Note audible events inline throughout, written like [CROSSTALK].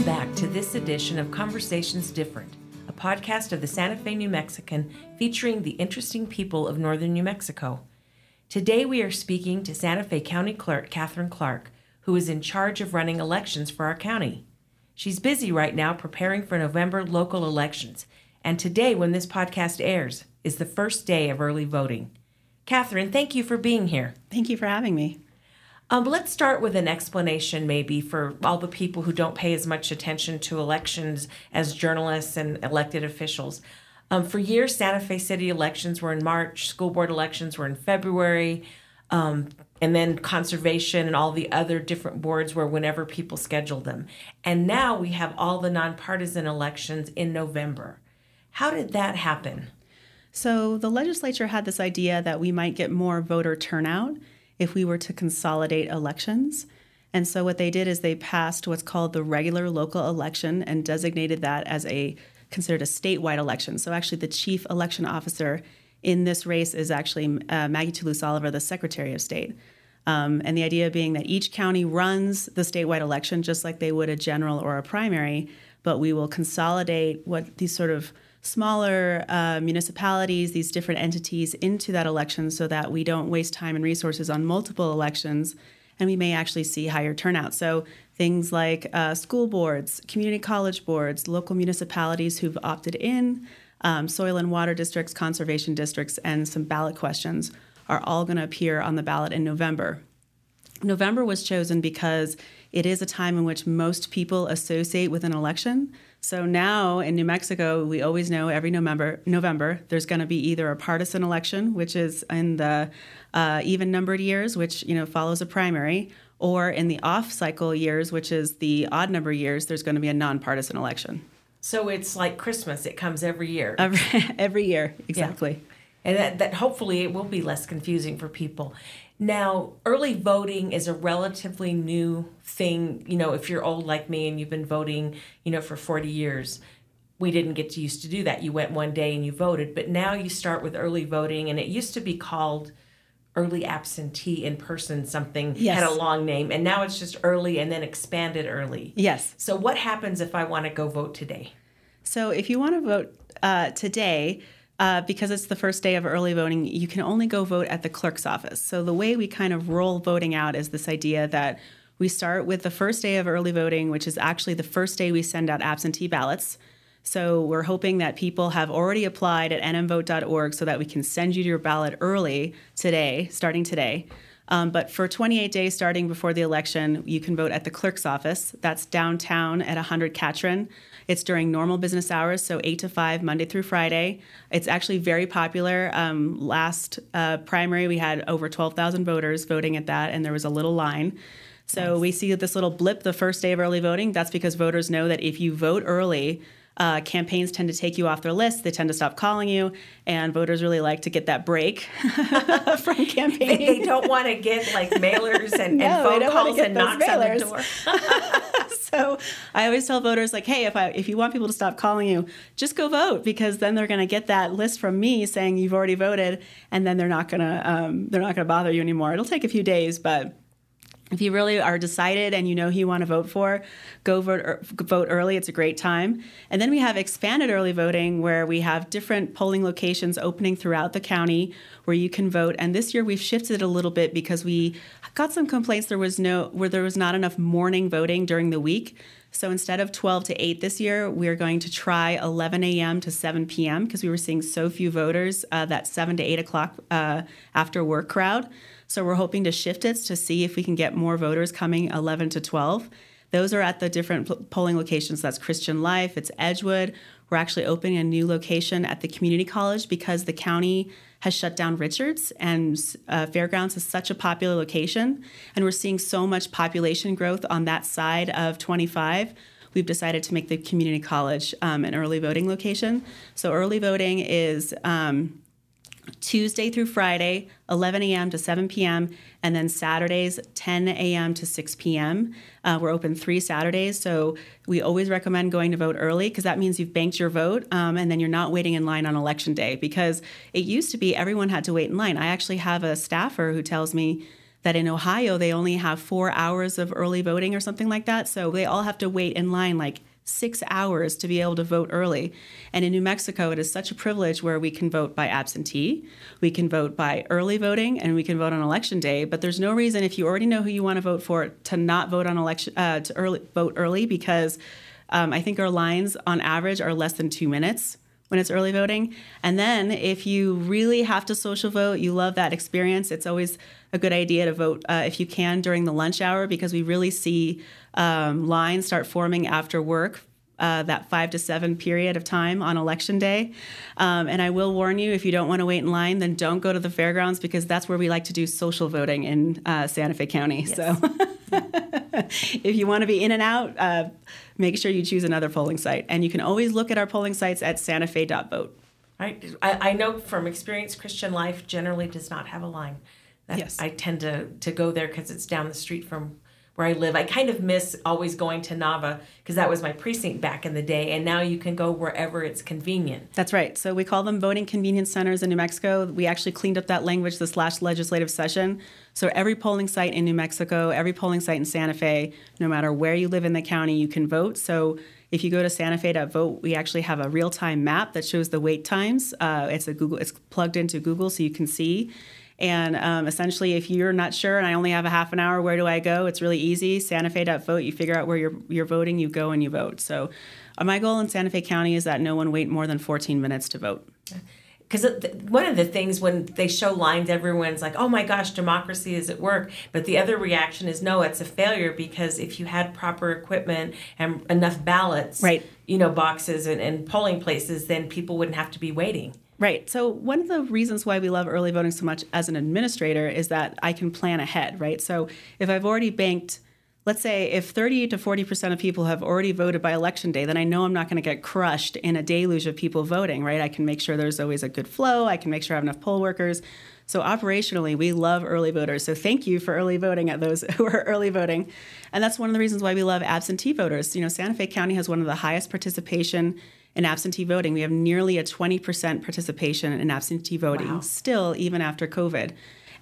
Welcome back to this edition of Conversations Different, a podcast of the Santa Fe New Mexican featuring the interesting people of northern New Mexico. Today we are speaking to Santa Fe County Clerk Katharine Clark, who is in charge of running elections for our county. She's busy right now preparing for November local elections, and today, when this podcast airs, is the first day of early voting. Katharine, thank you for being here. Thank you for having me. Um, let's start with an explanation, maybe, for all the people who don't pay as much attention to elections as journalists and elected officials. Um, for years, Santa Fe City elections were in March, school board elections were in February, um, and then conservation and all the other different boards were whenever people scheduled them. And now we have all the nonpartisan elections in November. How did that happen? So, the legislature had this idea that we might get more voter turnout if we were to consolidate elections. And so what they did is they passed what's called the regular local election and designated that as a considered a statewide election. So actually the chief election officer in this race is actually uh, Maggie Toulouse Oliver, the Secretary of State. Um, and the idea being that each county runs the statewide election just like they would a general or a primary, but we will consolidate what these sort of smaller uh, municipalities, these different entities into that election so that we don't waste time and resources on multiple elections and we may actually see higher turnout. So things like uh, school boards, community college boards, local municipalities who've opted in, um, soil and water districts, conservation districts, and some ballot questions are all going to appear on the ballot in November. November was chosen because it is a time in which most people associate with an election. So now in New Mexico, we always know every November, November there's going to be either a partisan election, which is in the uh, even numbered years, which you know follows a primary, or in the off cycle years, which is the odd number years, there's going to be a nonpartisan election. So it's like Christmas; it comes every year. Every, [LAUGHS] every year, exactly. Yeah. And that, that hopefully it will be less confusing for people. Now, early voting is a relatively new thing. You know, if you're old like me and you've been voting, you know, for 40 years, we didn't get to used to do that. You went one day and you voted, but now you start with early voting, and it used to be called early absentee in person something yes. had a long name and now it's just early and then expanded early yes so what happens if i want to go vote today so if you want to vote uh, today uh, because it's the first day of early voting, you can only go vote at the clerk's office. So the way we kind of roll voting out is this idea that we start with the first day of early voting, which is actually the first day we send out absentee ballots. So we're hoping that people have already applied at nmvote.org so that we can send you your ballot early today, starting today. Um, but for 28 days starting before the election, you can vote at the clerk's office. That's downtown at 100 Catron. It's during normal business hours, so 8 to 5, Monday through Friday. It's actually very popular. Um, last uh, primary, we had over 12,000 voters voting at that, and there was a little line. So nice. we see this little blip the first day of early voting. That's because voters know that if you vote early, uh, campaigns tend to take you off their list. They tend to stop calling you, and voters really like to get that break [LAUGHS] from campaigning. they, they, don't want to get like mailers and, [LAUGHS] no, and phone calls and knocks mailers. on the door. [LAUGHS] so I always tell voters like, hey, if I if you want people to stop calling you, just go vote because then they're going to get that list from me saying you've already voted, and then they're not going to um, they're not going to bother you anymore. It'll take a few days, but if you really are decided and you know who you want to vote for, go vote, er, vote early. It's a great time. And then we have expanded early voting where we have different polling locations opening throughout the county where you can vote. And this year we've shifted a little bit because we got some complaints there was no where there was not enough morning voting during the week. So instead of 12 to 8 this year, we're going to try 11 a.m. to 7 p.m. because we were seeing so few voters uh, that 7 to 8 o'clock uh, after work crowd. So we're hoping to shift it to see if we can get more voters coming 11 to 12. Those are at the different polling locations. That's Christian Life, it's Edgewood. We're actually opening a new location at the community college because the county has shut down Richards, and uh, Fairgrounds is such a popular location. And we're seeing so much population growth on that side of 25 we've decided to make the community college um, an early voting location. So early voting is um, Tuesday through Friday, 11 a.m. to 7 p.m., and then Saturdays, 10 a.m. to 6 p.m. Uh, we're open three Saturdays, so we always recommend going to vote early because that means you've banked your vote um, and then you're not waiting in line on election day because it used to be everyone had to wait in line. I actually have a staffer who tells me that in Ohio they only have four hours of early voting or something like that. So they all have to wait in line like six hours to be able to vote early. And in New Mexico, it is such a privilege where we can vote by absentee, we can vote by early voting, and we can vote on election day. But there's no reason if you already know who you want to vote for to not vote on election uh, to early vote early because um, I think our lines on average are less than two minutes when it's early voting. And then if you really have to social vote, you love that experience, it's always a good idea to vote uh, if you can during the lunch hour because we really see um, lines start forming after work. Uh, that five to seven period of time on election day. Um, and I will warn you if you don't want to wait in line, then don't go to the fairgrounds because that's where we like to do social voting in uh, Santa Fe County. Yes. So [LAUGHS] if you want to be in and out, uh, make sure you choose another polling site. And you can always look at our polling sites at santafe.vote. I, I know from experience, Christian Life generally does not have a line. That yes. I tend to, to go there because it's down the street from where I live. I kind of miss always going to Nava because that was my precinct back in the day, and now you can go wherever it's convenient. That's right. So we call them voting convenience centers in New Mexico. We actually cleaned up that language this last legislative session. So every polling site in New Mexico, every polling site in Santa Fe, no matter where you live in the county, you can vote. So if you go to santafe.vote, we actually have a real-time map that shows the wait times. Uh, it's a Google. It's plugged into Google, so you can see. And um, essentially, if you're not sure and I only have a half an hour, where do I go? It's really easy. Santa Fe.vote. You figure out where you're you're voting, you go and you vote. So, uh, my goal in Santa Fe County is that no one wait more than 14 minutes to vote. Because one of the things when they show lines, everyone's like, "Oh my gosh, democracy is at work." But the other reaction is, "No, it's a failure." Because if you had proper equipment and enough ballots, right. you know, boxes and, and polling places, then people wouldn't have to be waiting. Right. So, one of the reasons why we love early voting so much as an administrator is that I can plan ahead, right? So, if I've already banked, let's say if 30 to 40% of people have already voted by election day, then I know I'm not going to get crushed in a deluge of people voting, right? I can make sure there's always a good flow. I can make sure I have enough poll workers. So, operationally, we love early voters. So, thank you for early voting at those [LAUGHS] who are early voting. And that's one of the reasons why we love absentee voters. You know, Santa Fe County has one of the highest participation in absentee voting. We have nearly a 20% participation in absentee voting wow. still, even after COVID.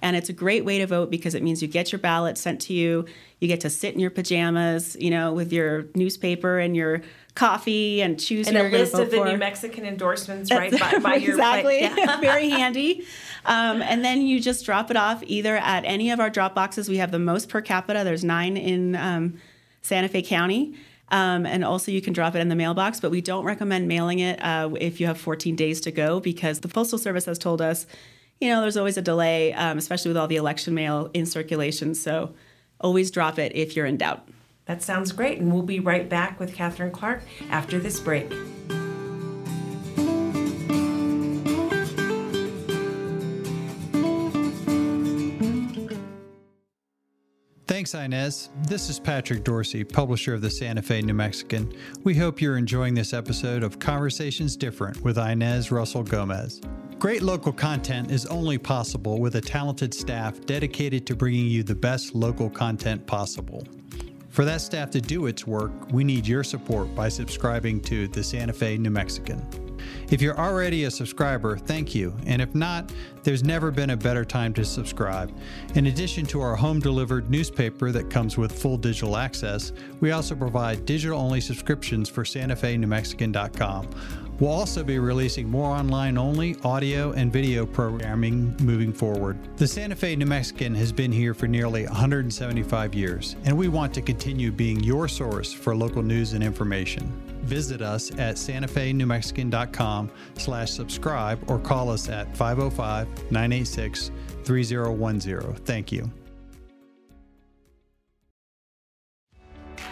And it's a great way to vote because it means you get your ballot sent to you. You get to sit in your pajamas, you know, with your newspaper and your coffee and choose and a list of the for. New Mexican endorsements right by, by [LAUGHS] your exactly yeah. [LAUGHS] very handy. Um, and then you just drop it off either at any of our drop boxes. We have the most per capita. There's nine in um, Santa Fe County. Um, and also, you can drop it in the mailbox, but we don't recommend mailing it uh, if you have 14 days to go because the Postal Service has told us, you know, there's always a delay, um, especially with all the election mail in circulation. So always drop it if you're in doubt. That sounds great. And we'll be right back with Katharine Clark after this break. Thanks, Inez. This is Patrick Dorsey, publisher of the Santa Fe New Mexican. We hope you're enjoying this episode of Conversations Different with Inez Russell Gomez. Great local content is only possible with a talented staff dedicated to bringing you the best local content possible. For that staff to do its work, we need your support by subscribing to the Santa Fe New Mexican. If you're already a subscriber, thank you. And if not, there's never been a better time to subscribe. In addition to our home delivered newspaper that comes with full digital access, we also provide digital only subscriptions for Santa Fe New Mexican.com. We'll also be releasing more online only audio and video programming moving forward. The Santa Fe New Mexican has been here for nearly 175 years, and we want to continue being your source for local news and information visit us at santafenewmexican.com slash subscribe or call us at 505-986-3010. Thank you.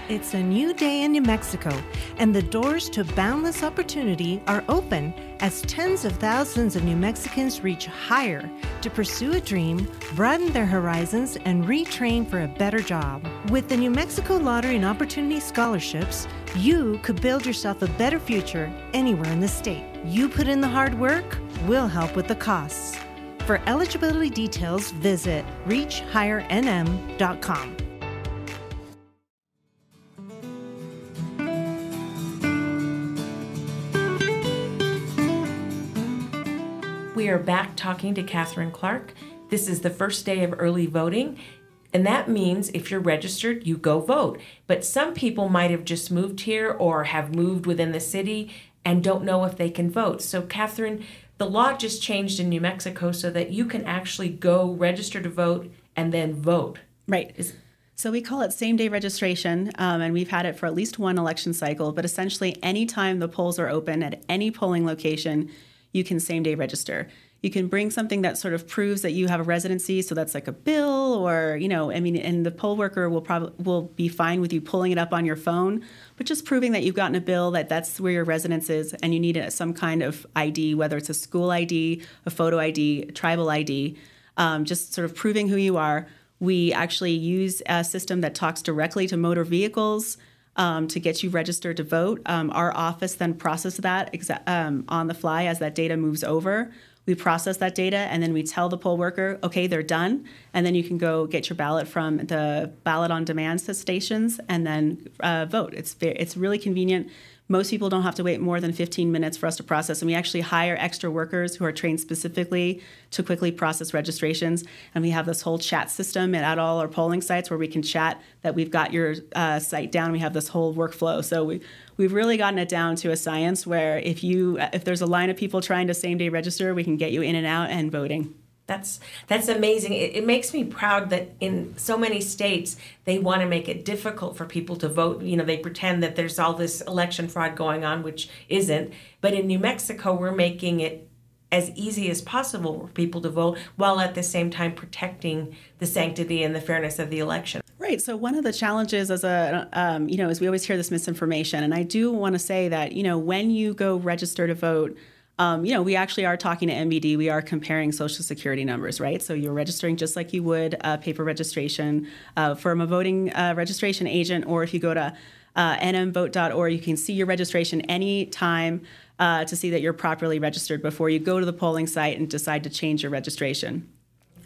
It's a new day in New Mexico, and the doors to boundless opportunity are open as tens of thousands of New Mexicans reach higher to pursue a dream, broaden their horizons, and retrain for a better job. With the New Mexico Lottery and Opportunity Scholarships, you could build yourself a better future anywhere in the state. You put in the hard work, we'll help with the costs. For eligibility details, visit reachhighernm.com. We are back talking to Katharine Clark. This is the first day of early voting, And that means if you're registered, you go vote. But some people might have just moved here or have moved within the city and don't know if they can vote. So, Katharine, the law just changed in New Mexico so that you can actually go register to vote and then vote. Right. Is- so we call it same day registration, um, and we've had it for at least one election cycle. But essentially, anytime the polls are open at any polling location, you can same day register. You can bring something that sort of proves that you have a residency, so that's like a bill, or you know, I mean, and the poll worker will probably will be fine with you pulling it up on your phone, but just proving that you've gotten a bill that that's where your residence is, and you need some kind of ID, whether it's a school ID, a photo ID, a tribal ID, um, just sort of proving who you are we actually use a system that talks directly to motor vehicles um, to get you registered to vote. Um, our office then processes that exa- um, on the fly as that data moves over. We process that data and then we tell the poll worker, okay, they're done. And then you can go get your ballot from the ballot on demand stations and then uh, vote. It's, it's really convenient. Most people don't have to wait more than 15 minutes for us to process, and we actually hire extra workers who are trained specifically to quickly process registrations. And we have this whole chat system at all our polling sites where we can chat that we've got your uh, site down. We have this whole workflow. So we, we've really gotten it down to a science where if you if there's a line of people trying to same day register, we can get you in and out and voting. That's that's amazing. It, it, makes me proud that in so many states they want to make it difficult for people to vote. You know, they pretend that there's all this election fraud going on, which isn't. But in New Mexico, we're making it as easy as possible for people to vote, while at the same time protecting the sanctity and the fairness of the election. Right. So one of the challenges as a um, you know is we always hear this misinformation, and I do want to say that you know when you go register to vote um, you know, we actually are talking to MVD. We are comparing social security numbers, right? So you're registering just like you would a paper registration uh, from a voting uh, registration agent, or if you go to uh, nmvote.org, you can see your registration anytime uh, to see that you're properly registered before you go to the polling site and decide to change your registration.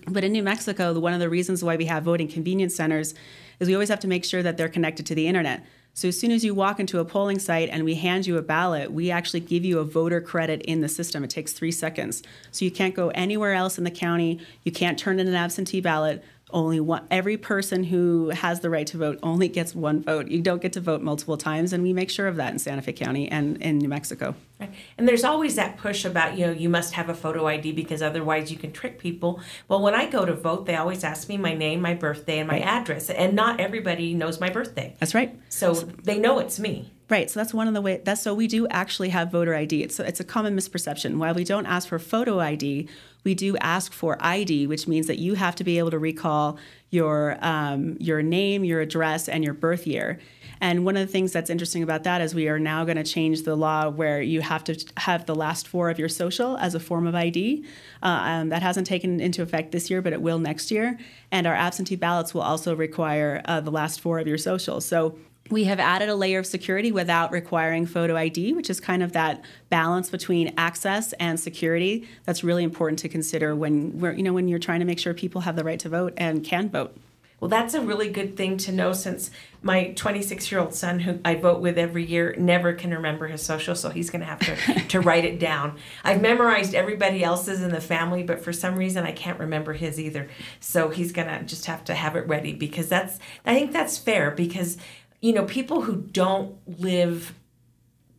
But in New Mexico, one of the reasons why we have voting convenience centers is we always have to make sure that they're connected to the internet. So as soon as you walk into a polling site and we hand you a ballot, we actually give you a voter credit in the system. It takes three seconds. So you can't go anywhere else in the county. You can't turn in an absentee ballot only one every person who has the right to vote only gets one vote. You don't get to vote multiple times and we make sure of that in santa fe county and in new mexico. Right. and there's always that push about you know you must have a photo id because otherwise you can trick people. Well when i go to vote they always ask me my name my birthday and my right. address. And not everybody knows my birthday. That's right. So they know it's me Right. So that's one of the way that's so we do actually have voter ID. It's it's a common misperception. While we don't ask for photo ID, we do ask for ID, which means that you have to be able to recall your um, your name, your address, and your birth year. And one of the things that's interesting about that is we are now going to change the law where you have to have the last four of your social as a form of ID. Uh, um, that hasn't taken into effect this year, but it will next year. And our absentee ballots will also require uh, the last four of your social. So we have added a layer of security without requiring photo ID, which is kind of that balance between access and security that's really important to consider when we're, you know when you're trying to make sure people have the right to vote and can vote. Well, that's a really good thing to know since my 26 year old son, who I vote with every year, never can remember his social, so he's going to have to, [LAUGHS] to write it down. I've memorized everybody else's in the family, but for some reason I can't remember his either. So he's going to just have to have it ready because that's, I think that's fair because you know, people who don't live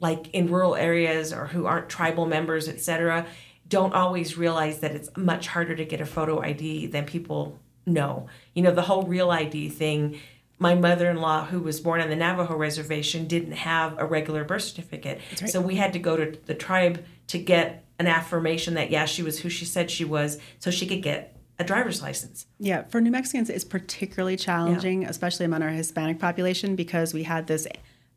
like in rural areas or who aren't tribal members, etc., don't always realize that it's much harder to get a photo ID than people know. You know, the whole real ID thing. My mother in law, who was born on the Navajo reservation, didn't have a regular birth certificate. Right. So we had to go to the tribe to get an affirmation that, yeah, she was who she said she was, so she could get a driver's license. Yeah, for New Mexicans, it's particularly challenging, yeah. especially among our Hispanic population, because we had this,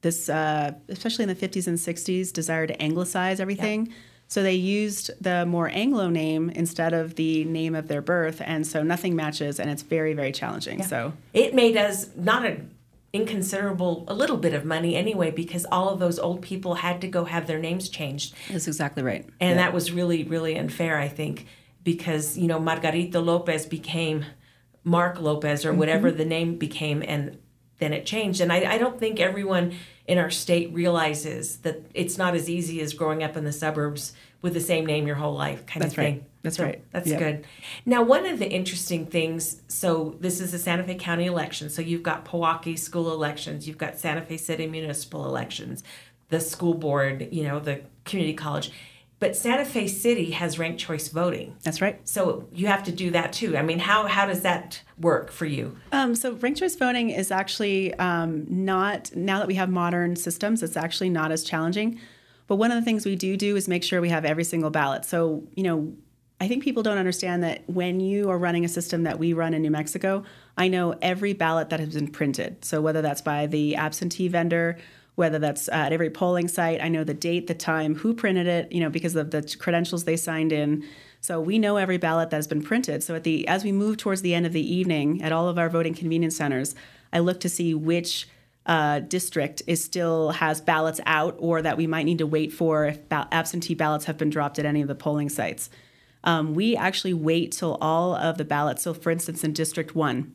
this uh, especially in the 50s and 60s, desire to anglicize everything. Yeah. So they used the more Anglo name instead of the name of their birth, and so nothing matches, and it's very, very challenging. Yeah. So it made us not an inconsiderable, a little bit of money anyway, because all of those old people had to go have their names changed. That's exactly right, and yeah. that was really, really unfair, I think because you know Margarito Lopez became Mark Lopez or whatever mm-hmm. the name became, and then it changed. And I, I don't think everyone in our state realizes that it's not as easy as growing up in the suburbs with the same name your whole life kind That's of thing. right. That's So right. That's good. Now, one of the interesting things so, this is the Santa Fe County election. So, you've got Pojoaque school elections, you've got Santa Fe City municipal elections, the school board, you know, the community college. But Santa Fe City has ranked choice voting. That's right. So, you have to do that too. I mean, how, how does that work for you? Um, so ranked choice voting is actually um, not now that we have modern systems. It's actually not as challenging. But one of the things we do do is make sure we have every single ballot. So you know, I think people don't understand that when you are running a system that we run in New Mexico, I know every ballot that has been printed. So whether that's by the absentee vendor, whether that's at every polling site, I know the date, the time, who printed it, you know, because of the credentials they signed in. So we know every ballot that has been printed. So at the as we move towards the end of the evening at all of our voting convenience centers, I look to see which uh, district is still has ballots out or that we might need to wait for if ba- absentee ballots have been dropped at any of the polling sites. Um, we actually wait till all of the ballots. So, for instance, in District 1,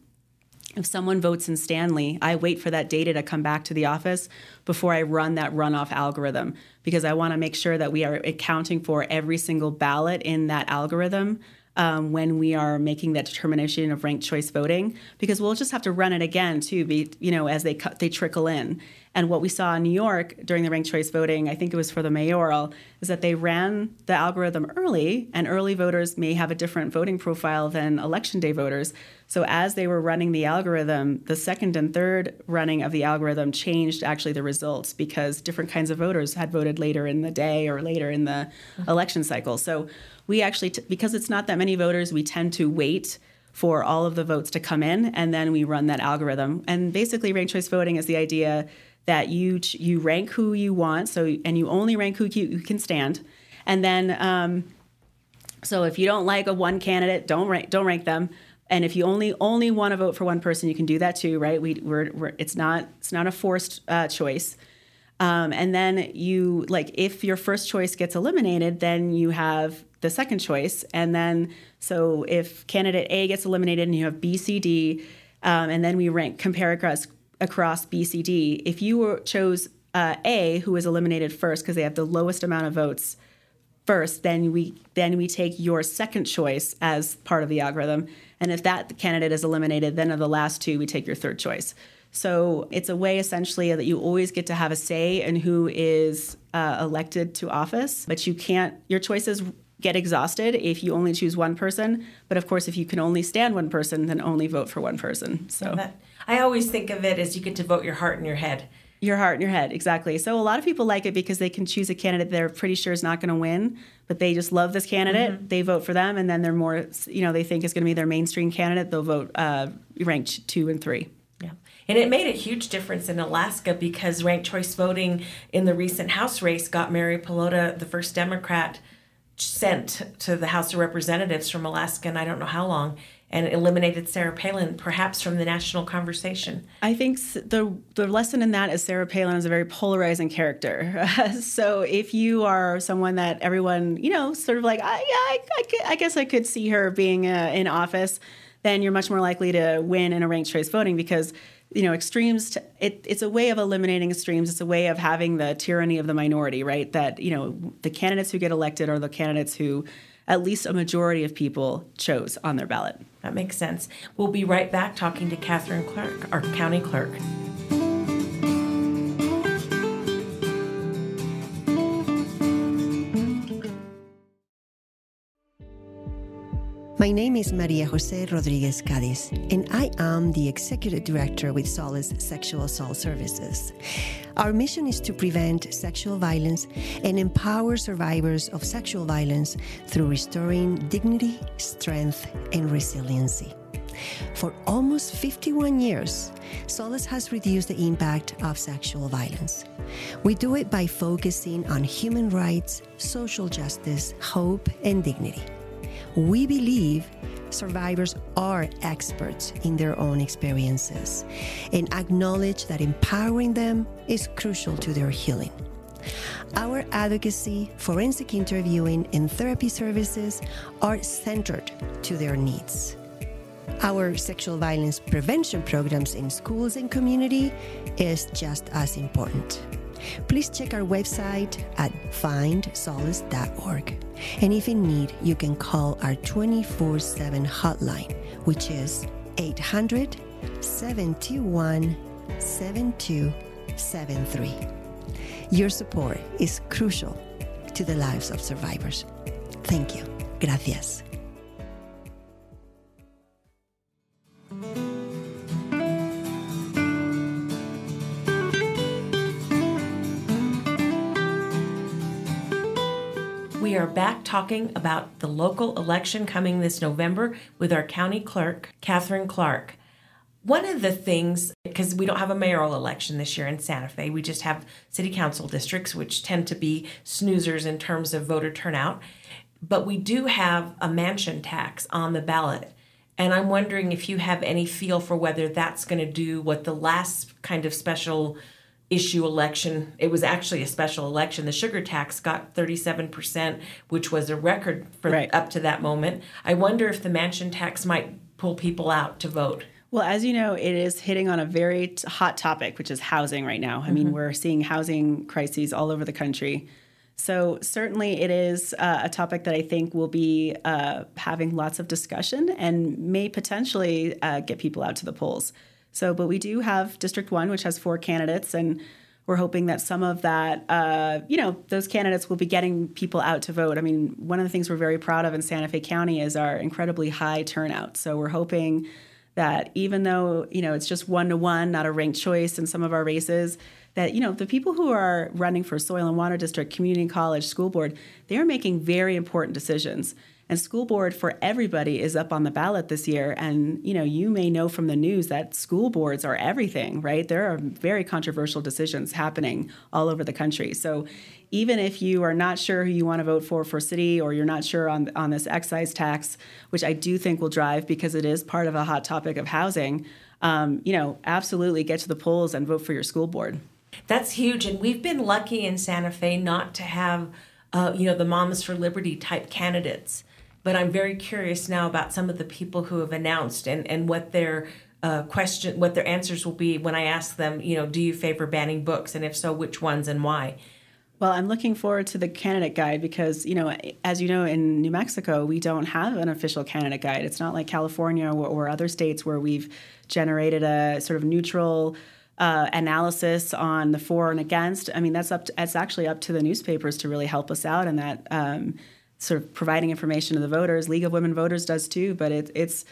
if someone votes in Stanley, I wait for that data to come back to the office before I run that runoff algorithm because I want to make sure that we are accounting for every single ballot in that algorithm um, when we are making that determination of ranked choice voting because we'll just have to run it again too be you know as they cut they trickle in and what we saw in New York during the ranked choice voting, I think it was for the mayoral, is that they ran the algorithm early, and early voters may have a different voting profile than election day voters. So as they were running the algorithm, the second and third running of the algorithm changed actually the results because different kinds of voters had voted later in the day or later in the election cycle. So we actually, t- because it's not that many voters, we tend to wait for all of the votes to come in, and then we run that algorithm. And basically, ranked choice voting is the idea that you you rank who you want, so and you only rank who you, can stand, and then um, so if you don't like a one candidate, don't rank don't rank them. And if you only only want to vote for one person, you can do that too, right? We we're, we're it's not it's not a forced uh, choice. Um, and then you like if your first choice gets eliminated, then you have the second choice, and then so if candidate A gets eliminated, and you have B, C, D, um, and then we rank compare across across B, C, D. If you were, chose uh, A, who was eliminated first because they have the lowest amount of votes first, then we then we take your second choice as part of the algorithm, and if that candidate is eliminated, then of the last two, we take your third choice. So it's a way essentially that you always get to have a say in who is uh, elected to office, but you can't. Your choices get exhausted if you only choose one person. But of course, if you can only stand one person, then only vote for one person. So I always think of it as you get to vote your heart and your head. your heart and your head, exactly. So a lot of people like it because they can choose a candidate they're pretty sure is not going to win, but they just love this candidate. They vote for them, and then they're more, you know, they think is going to be their mainstream candidate. They'll vote uh, ranked two and three. Yeah. And it made a huge difference in Alaska because ranked choice voting in the recent House race got Mary Peltola, the first Democrat, sent to the House of Representatives from Alaska, and I don't know how long, and eliminated Sarah Palin, perhaps from the national conversation. I think the the lesson in that is Sarah Palin is a very polarizing character. [LAUGHS] so if you are someone that everyone you know sort of like, I, yeah, I, I, I guess I could see her being uh, in office, then you're much more likely to win in a ranked choice voting because you know extremes. T- it, it's a way of eliminating extremes. It's a way of having the tyranny of the minority, right? That you know the candidates who get elected are the candidates who at least a majority of people chose on their ballot. That makes sense. We'll be right back talking to Katharine Clark, our county clerk. My name is Maria Jose Rodriguez Cadiz, and I am the Executive Director with Solace Sexual Assault Services. Our mission is to prevent sexual violence and empower survivors of sexual violence through restoring dignity, strength, and resiliency. For almost 51 years, Solace has reduced the impact of sexual violence. We do it by focusing on human rights, social justice, hope, and dignity. We believe survivors are experts in their own experiences and acknowledge that empowering them is crucial to their healing. Our advocacy, forensic interviewing, and therapy services are centered to their needs. Our sexual violence prevention programs in schools and community is just as important. Please check our website at findsolace.org. And if in need, you can call our 24 7 hotline, which is 800 721 7273. Your support is crucial to the lives of survivors. Thank you. Gracias. Back talking about the local election coming this November with our county clerk, Katharine Clark. One of the things, because we don't have a mayoral election this year in Santa Fe, we just have city council districts, which tend to be snoozers in terms of voter turnout. But we do have a mansion tax on the ballot. And I'm wondering if you have any feel for whether that's going to do what the last kind of special issue election, it was actually a special election. The sugar tax got 37%, which was a record for Right. up to that moment. I wonder if the mansion tax might pull people out to vote. Well, as you know, it is hitting on a very t- hot topic, which is housing right now. I mean, we're seeing housing crises all over the country. So, certainly, it is uh, a topic that I think will be uh, having lots of discussion and may potentially uh, get people out to the polls. So, but we do have District 1, which has four candidates, and we're hoping that some of that, uh, you know, those candidates will be getting people out to vote. I mean, one of the things we're very proud of in Santa Fe County is our incredibly high turnout. So, we're hoping that even though you know it's just one to one, not a ranked choice in some of our races, that you know the people who are running for soil and water district, community college, school board, they are making very important decisions. And school board for everybody is up on the ballot this year. And you know, you may know from the news that school boards are everything, right? There are very controversial decisions happening all over the country. So even if you are not sure who you want to vote for for city or you're not sure on on this excise tax, which I do think will drive because it is part of a hot topic of housing, um, you know, absolutely get to the polls and vote for your school board. That's huge. And we've been lucky in Santa Fe not to have, uh, you know, the Moms for Liberty type candidates. But I'm very curious now about some of the people who have announced and, and what their uh, question, what their answers will be when I ask them, you know, do you favor banning books? And if so, which ones and why? Well, I'm looking forward to the candidate guide because, you know, as you know, in New Mexico, we don't have an official candidate guide. It's not like California or, or other states where we've generated a sort of neutral uh, analysis on the for and against. I mean, that's up. To, it's actually up to the newspapers to really help us out in that um, sort of providing information to the voters. League of Women Voters does too, but it, it's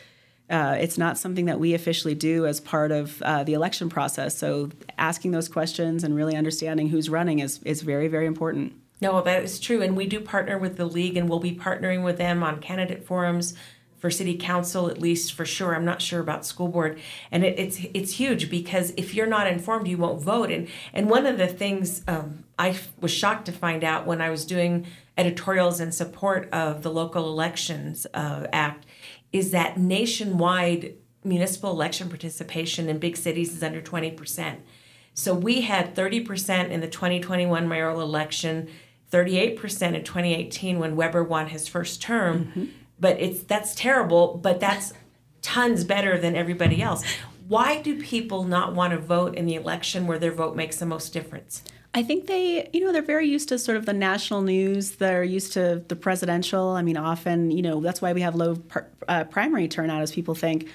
uh, it's not something that we officially do as part of uh, the election process. So asking those questions and really understanding who's running is is very very important. No, that is true. And we do partner with the league, and we'll be partnering with them on candidate forums for city council, at least for sure. I'm not sure about school board, and it, it's it's huge because if you're not informed, you won't vote. And and one of the things um, I was shocked to find out when I was doing editorials in support of the local elections uh, act is that nationwide municipal election participation in big cities is under 20 percent. So we had 30% in the 2021 mayoral election, 38% in 2018 when Webber won his first term. But it's that's terrible, but that's tons better than everybody else. Why do people not want to vote in the election where their vote makes the most difference? I think they, you know, they're very used to sort of the national news. They're used to the presidential. I mean, often, you know, that's why we have low uh, primary turnout, as people think,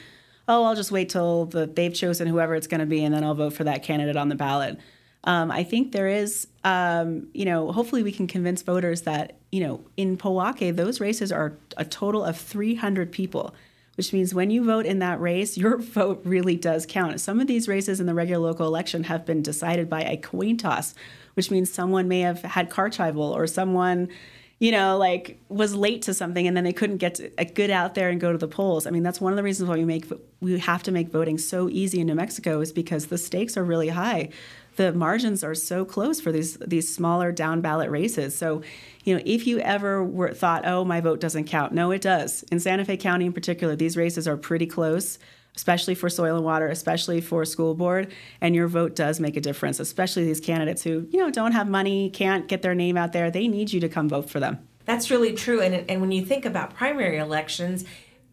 oh, I'll just wait till the, they've chosen whoever it's going to be, and then I'll vote for that candidate on the ballot. Um, I think there is, um, you know, hopefully we can convince voters that, you know, in Pojoaque, those races are a total of 300 people, which means when you vote in that race, your [LAUGHS] vote really does count. Some of these races in the regular local election have been decided by a coin toss, which means someone may have had car travel or someone, you know, like was late to something and then they couldn't get to, uh, get out there and go to the polls. I mean, that's one of the reasons why we make we have to make voting so easy in New Mexico is because the stakes are really high. The margins are so close for these these smaller down ballot races. So, you know, if you ever were thought, "Oh, my vote doesn't count." No, it does. In Santa Fe County in particular, these races are pretty close especially for soil and water, especially for school board, and your vote does make a difference, especially these candidates who, you know, don't have money, can't get their name out there. They need you to come vote for them. That's really true. And, and when you think about primary elections,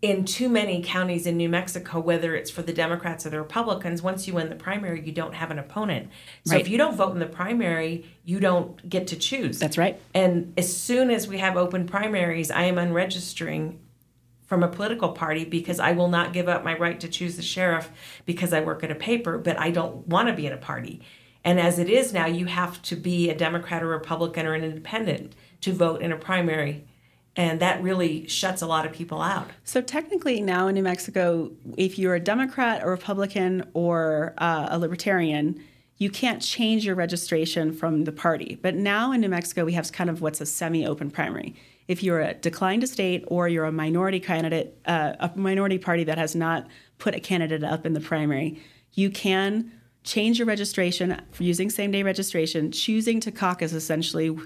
in too many counties in New Mexico, whether it's for the Democrats or the Republicans, once you win the primary, you don't have an opponent. So Right. if you don't vote in the primary, you don't get to choose. That's right. And as soon as we have open primaries, I am unregistering from a political party because I will not give up my right to choose the sheriff because I work at a paper, but I don't want to be in a party. And as it is now, you have to be a Democrat or Republican or an independent to vote in a primary. And that really shuts a lot of people out. So technically, now in New Mexico, if you're a Democrat, a Republican, or uh, a Libertarian, you can't change your registration from the party. But now in New Mexico, we have kind of what's a semi-open primary. If you're a declined state or you're a minority candidate, uh, a minority party that has not put a candidate up in the primary, you can change your registration using same-day registration, choosing to caucus essentially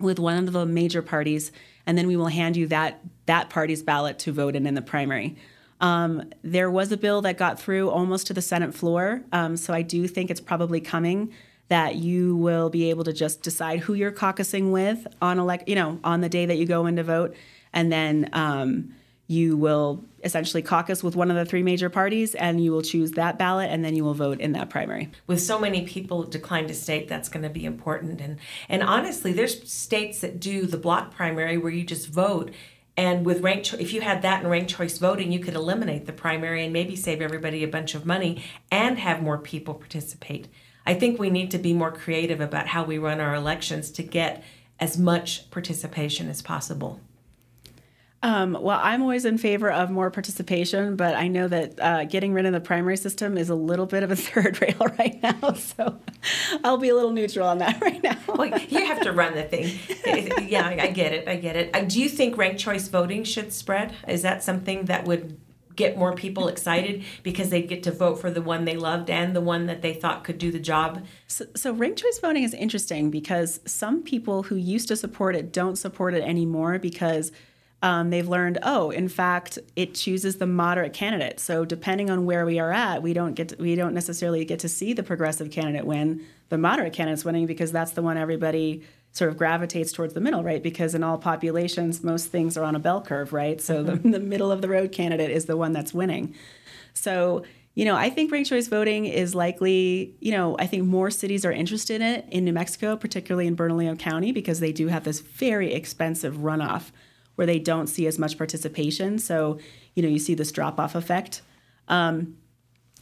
with one of the major parties, and then we will hand you that that party's ballot to vote in in the primary. Um, there was a bill that got through almost to the Senate floor, um, so I do think it's probably coming that you will be able to just decide who you're caucusing with on elect, you know, on the day that you go in to vote, and then um, you will essentially caucus with one of the three major parties, and you will choose that ballot, and then you will vote in that primary. with so many people declined to state that's going to be important. And and honestly there's states that do the block primary where you just vote. And with rank cho- if you had that in ranked choice voting you could eliminate the primary and maybe save everybody a bunch of money and have more people participate. I think we need to be more creative about how we run our elections to get as much participation as possible Um, well, I'm always in favor of more participation, but I know that uh, getting rid of the primary system is a little bit of a [LAUGHS] third rail right now. So I'll be a little neutral on that [LAUGHS] right now. well, you have to run the thing. Yeah, I get it. I get it. Uh, Do you think ranked choice voting should spread? Is that something that would get more people excited because they get to vote for the one they loved and the one that they thought could do the job? So, so ranked choice voting is interesting because some people who used to support it don't support it anymore because um, they've learned, oh, in fact, it chooses the moderate candidate. So depending on where we are at, we don't get to, we don't necessarily get to see the progressive candidate win. The moderate candidate's winning because that's the one everybody sort of gravitates towards the middle, right? Because in all populations, most things are on a bell curve, right? So the, [LAUGHS] the middle of the road candidate is the one that's winning. So, you know, I think ranked choice voting is likely, you know, I think more cities are interested in it in New Mexico, particularly in Bernalillo County, because they do have this very expensive runoff where they don't see as much participation. So, you know, you see this drop off effect. Um,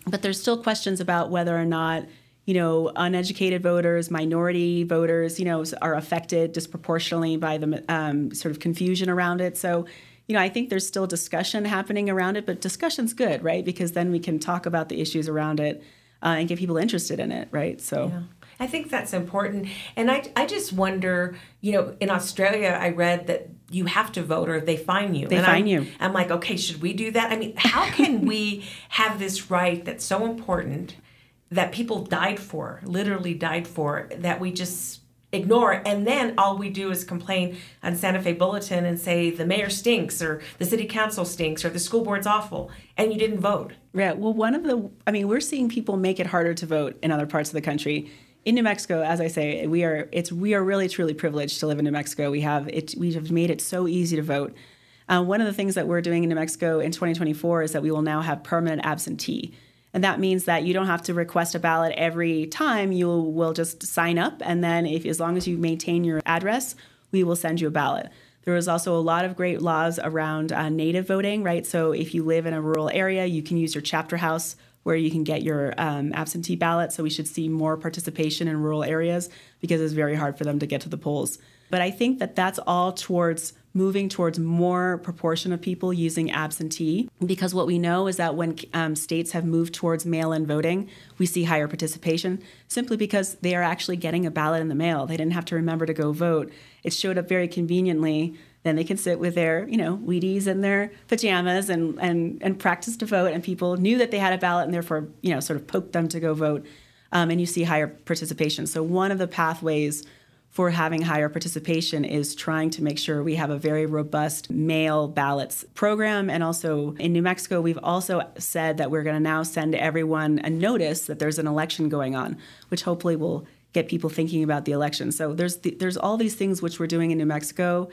but there's still questions about whether or not you know uneducated voters minority voters you know are affected disproportionately by the um, sort of confusion around it so you know i think there's still discussion happening around it but discussion's good right because then we can talk about the issues around it uh, and get people interested in it right so Yeah. I think that's important. And I, I just wonder, you know, in Australia, I read that you have to vote or they fine you. They and fine I'm, you. I'm like, okay, should we do that? I mean, how [LAUGHS] can we have this right that's so important that people died for, literally died for, that we just ignore and then all we do is complain on Santa Fe Bulletin and say the mayor stinks or the city council stinks or the school board's awful and you didn't vote. Yeah, well, one of the, I mean, we're seeing people make it harder to vote in other parts of the country. In New Mexico, as I say, we are it's we are really truly privileged to live in New Mexico. We have it, we have made it so easy to vote. Uh, one of the things that we're doing in New Mexico in 2024 is that we will now have permanent absentee. And that means that you don't have to request a ballot every time. You will just sign up, and then if as long as you maintain your address, we will send you a ballot. There is also a lot of great laws around uh, native voting, right? So if you live in a rural area, you can use your chapter house where you can get your um, absentee ballot. So we should see more participation in rural areas because it's very hard for them to get to the polls. But I think that that's all towards moving towards more proportion of people using absentee because what we know is that when um, states have moved towards mail-in voting we see higher participation simply because they are actually getting a ballot in the mail they didn't have to remember to go vote it showed up very conveniently then they can sit with their you know wheaties and their pajamas and, and, and practice to vote and people knew that they had a ballot and therefore you know sort of poked them to go vote um, and you see higher participation so one of the pathways for having higher participation is trying to make sure we have a very robust mail ballots program. And also in New Mexico, we've also said that we're going to now send everyone a notice that there's an election going on, which hopefully will get people thinking about the election. So there's the, there's all these things which we're doing in New Mexico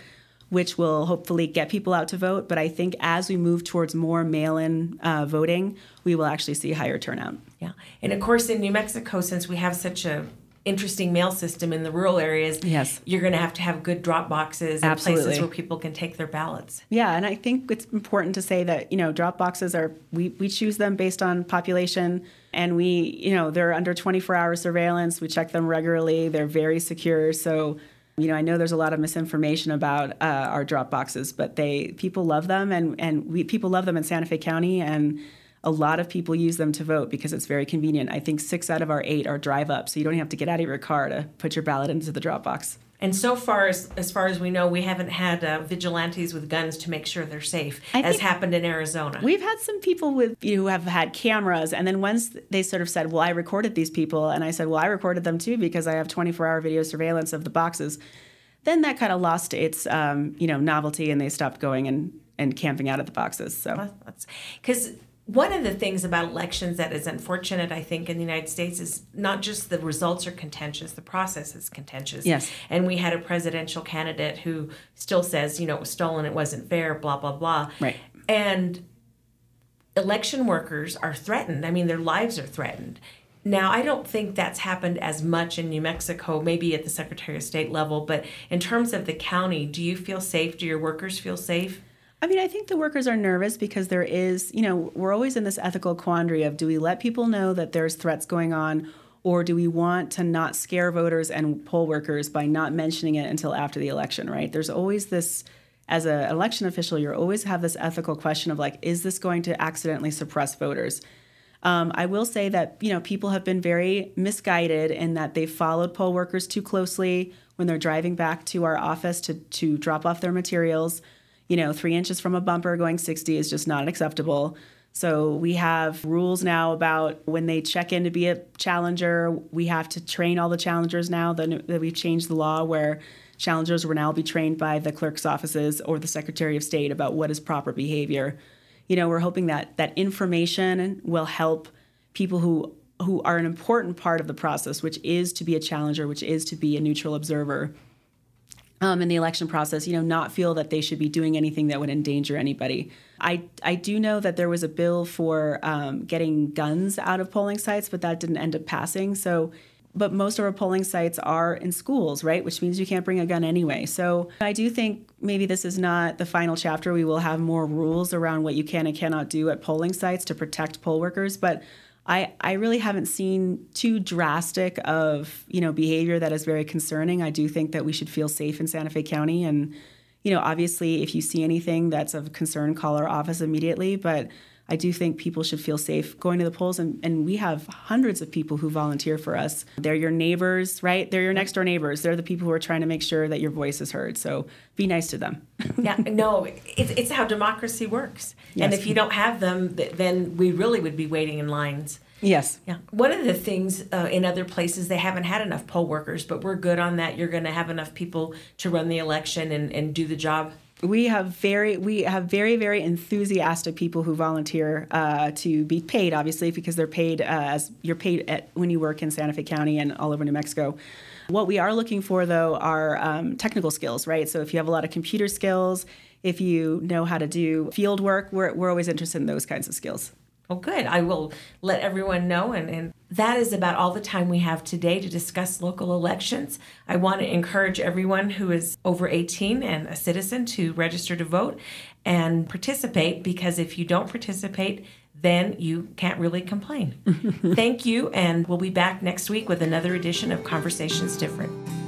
which will hopefully get people out to vote. But I think as we move towards more mail in uh, voting, we will actually see higher turnout. Yeah. And of course, in New Mexico, since we have such a interesting mail system in the rural areas, yes. you're going to have to have good drop boxes and Absolutely. places where people can take their ballots. Yeah, and I think it's important to say that, you know, drop boxes are we, we choose them based on population and we, you know, they're under 24 hour surveillance. We check them regularly. They're very secure. So you know, I know there's a lot of misinformation about uh, our drop boxes, but they people love them, and and we, people love them in Santa Fe County, and a lot of people use them to vote because it's very convenient. I think six out of our eight are drive up, so you don't have to get out of your car to put your ballot into the drop box. And so far, as, as far as we know, we haven't had uh, vigilantes with guns to make sure they're safe, I as happened in Arizona. We've had some people with you know, who have had cameras, and then once they sort of said, "Well, I recorded these people," and I said, "Well, I recorded them too because I have 24-hour video surveillance of the boxes." Then that kind of lost its um, you know novelty, and they stopped going and and camping out at the boxes. So because one of the things about elections that is unfortunate, I think, in the United States is not just the results are contentious, the process is contentious. Yes. And we had a presidential candidate who still says, you know, it was stolen, it wasn't fair, blah, blah, blah. Right. And election workers are threatened. I mean, their lives are threatened. Now, I don't think that's happened as much in New Mexico, maybe at the Secretary of State level, but in terms of the county, do you feel safe? Do your workers feel safe? I mean, I think the workers are nervous because there is, you know, we're always in this ethical quandary of do we let people know that there's threats going on or do we want to not scare voters and poll workers by not mentioning it until after the election, right? There's always this as an election official, you always have this ethical question of like, is this going to accidentally suppress voters? Um, I will say that you know people have been very misguided in that they followed poll workers too closely when they're driving back to our office to to drop off their materials you know, three inches from a bumper going 60 is just not acceptable. So we have rules now about when they check in to be a challenger, we have to train all the challengers now that, we've changed the law where challengers will now be trained by the clerk's offices or the Secretary of State about what is proper behavior. You know, we're hoping that that information will help people who who are an important part of the process, which is to be a challenger, which is to be a neutral observer um, in the election process, you know, not feel that they should be doing anything that would endanger anybody. I, I do know that there was a bill for um, getting guns out of polling sites, but that didn't end up passing. So, but most of our polling sites are in schools, right? Which means you can't bring a gun anyway. So I do think maybe this is not the final chapter. We will have more rules around what you can and cannot do at polling sites to protect poll workers. But I, I really haven't seen too drastic of you know behavior that is very concerning. I do think that we should feel safe in Santa Fe County, and you know obviously if you see anything that's of concern, call our office immediately. But I do think people should feel safe going to the polls, and, and we have hundreds of people who volunteer for us. They're your neighbors, right? They're your next door neighbors. They're the people who are trying to make sure that your voice is heard. So be nice to them. [LAUGHS] yeah, no, it's, it's how democracy works. Yes. And if you don't have them, then we really would be waiting in lines. Yes. Yeah. One of the things uh, in other places, they haven't had enough poll workers, but we're good on that. You're going to have enough people to run the election and, and do the job we have very we have very very enthusiastic people who volunteer uh, to be paid obviously because they're paid uh, as you're paid at, when you work in santa fe county and all over new mexico. What we are looking for though are um, technical skills right? So if you have a lot of computer skills if you know how to do field work we're, we're always interested in those kinds of skills well, good. I will let everyone know. And, and that is about all the time we have today to discuss local elections. I want to encourage everyone who is over 18 and a citizen to register to vote and participate because if you don't participate, then you can't really complain. [LAUGHS] Thank you. And we'll be back next week with another edition of Conversations Different.